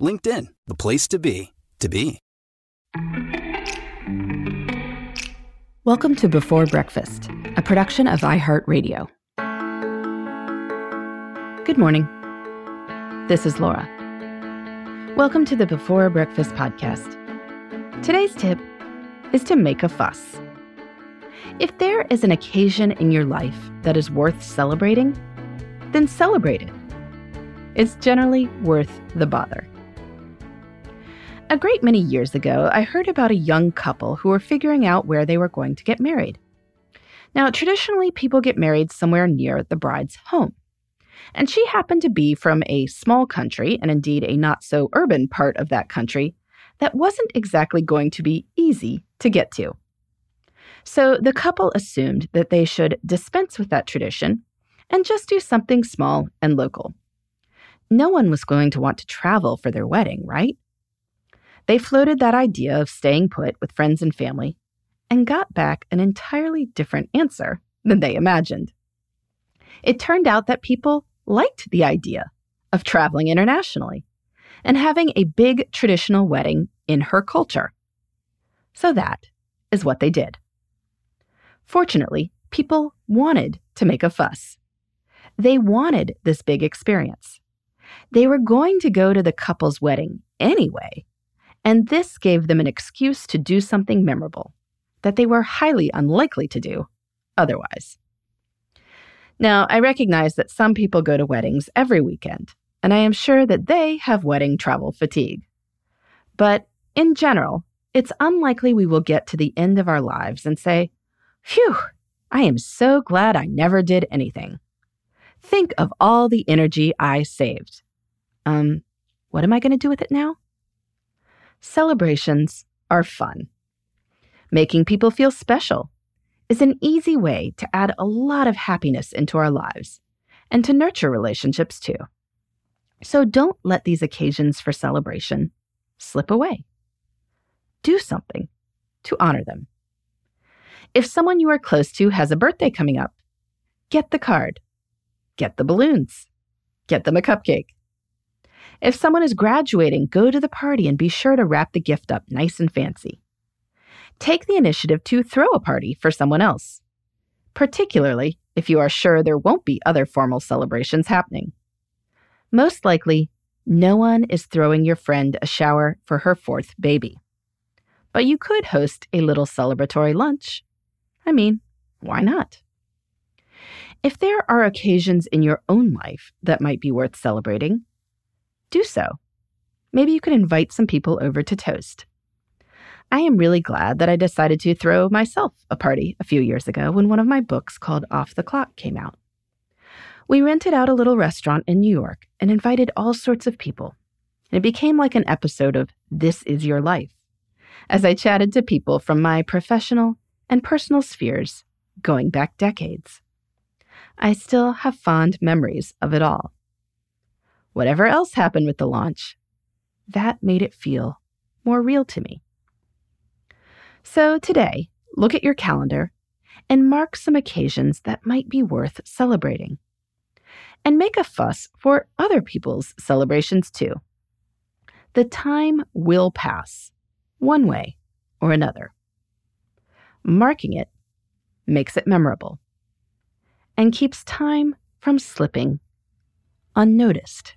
LinkedIn, the place to be, to be. Welcome to Before Breakfast, a production of iHeartRadio. Good morning. This is Laura. Welcome to the Before Breakfast podcast. Today's tip is to make a fuss. If there is an occasion in your life that is worth celebrating, then celebrate it. It's generally worth the bother. A great many years ago, I heard about a young couple who were figuring out where they were going to get married. Now, traditionally, people get married somewhere near the bride's home. And she happened to be from a small country, and indeed a not so urban part of that country, that wasn't exactly going to be easy to get to. So the couple assumed that they should dispense with that tradition and just do something small and local. No one was going to want to travel for their wedding, right? They floated that idea of staying put with friends and family and got back an entirely different answer than they imagined. It turned out that people liked the idea of traveling internationally and having a big traditional wedding in her culture. So that is what they did. Fortunately, people wanted to make a fuss. They wanted this big experience. They were going to go to the couple's wedding anyway, and this gave them an excuse to do something memorable that they were highly unlikely to do otherwise. Now, I recognize that some people go to weddings every weekend, and I am sure that they have wedding travel fatigue. But in general, it's unlikely we will get to the end of our lives and say, Phew, I am so glad I never did anything. Think of all the energy I saved. Um, what am I going to do with it now? Celebrations are fun. Making people feel special is an easy way to add a lot of happiness into our lives and to nurture relationships too. So don't let these occasions for celebration slip away. Do something to honor them. If someone you are close to has a birthday coming up, get the card, get the balloons, get them a cupcake. If someone is graduating, go to the party and be sure to wrap the gift up nice and fancy. Take the initiative to throw a party for someone else, particularly if you are sure there won't be other formal celebrations happening. Most likely, no one is throwing your friend a shower for her fourth baby. But you could host a little celebratory lunch I mean, why not? If there are occasions in your own life that might be worth celebrating, do so. Maybe you could invite some people over to toast. I am really glad that I decided to throw myself a party a few years ago when one of my books called Off the Clock came out. We rented out a little restaurant in New York and invited all sorts of people. And it became like an episode of This Is Your Life as I chatted to people from my professional and personal spheres going back decades. I still have fond memories of it all. Whatever else happened with the launch, that made it feel more real to me. So today, look at your calendar and mark some occasions that might be worth celebrating. And make a fuss for other people's celebrations too. The time will pass, one way or another. Marking it makes it memorable and keeps time from slipping unnoticed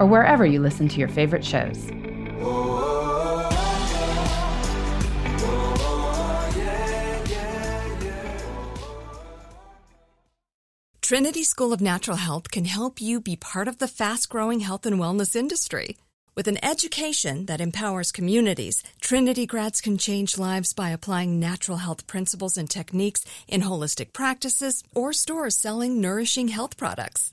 or wherever you listen to your favorite shows. Trinity School of Natural Health can help you be part of the fast growing health and wellness industry. With an education that empowers communities, Trinity grads can change lives by applying natural health principles and techniques in holistic practices or stores selling nourishing health products.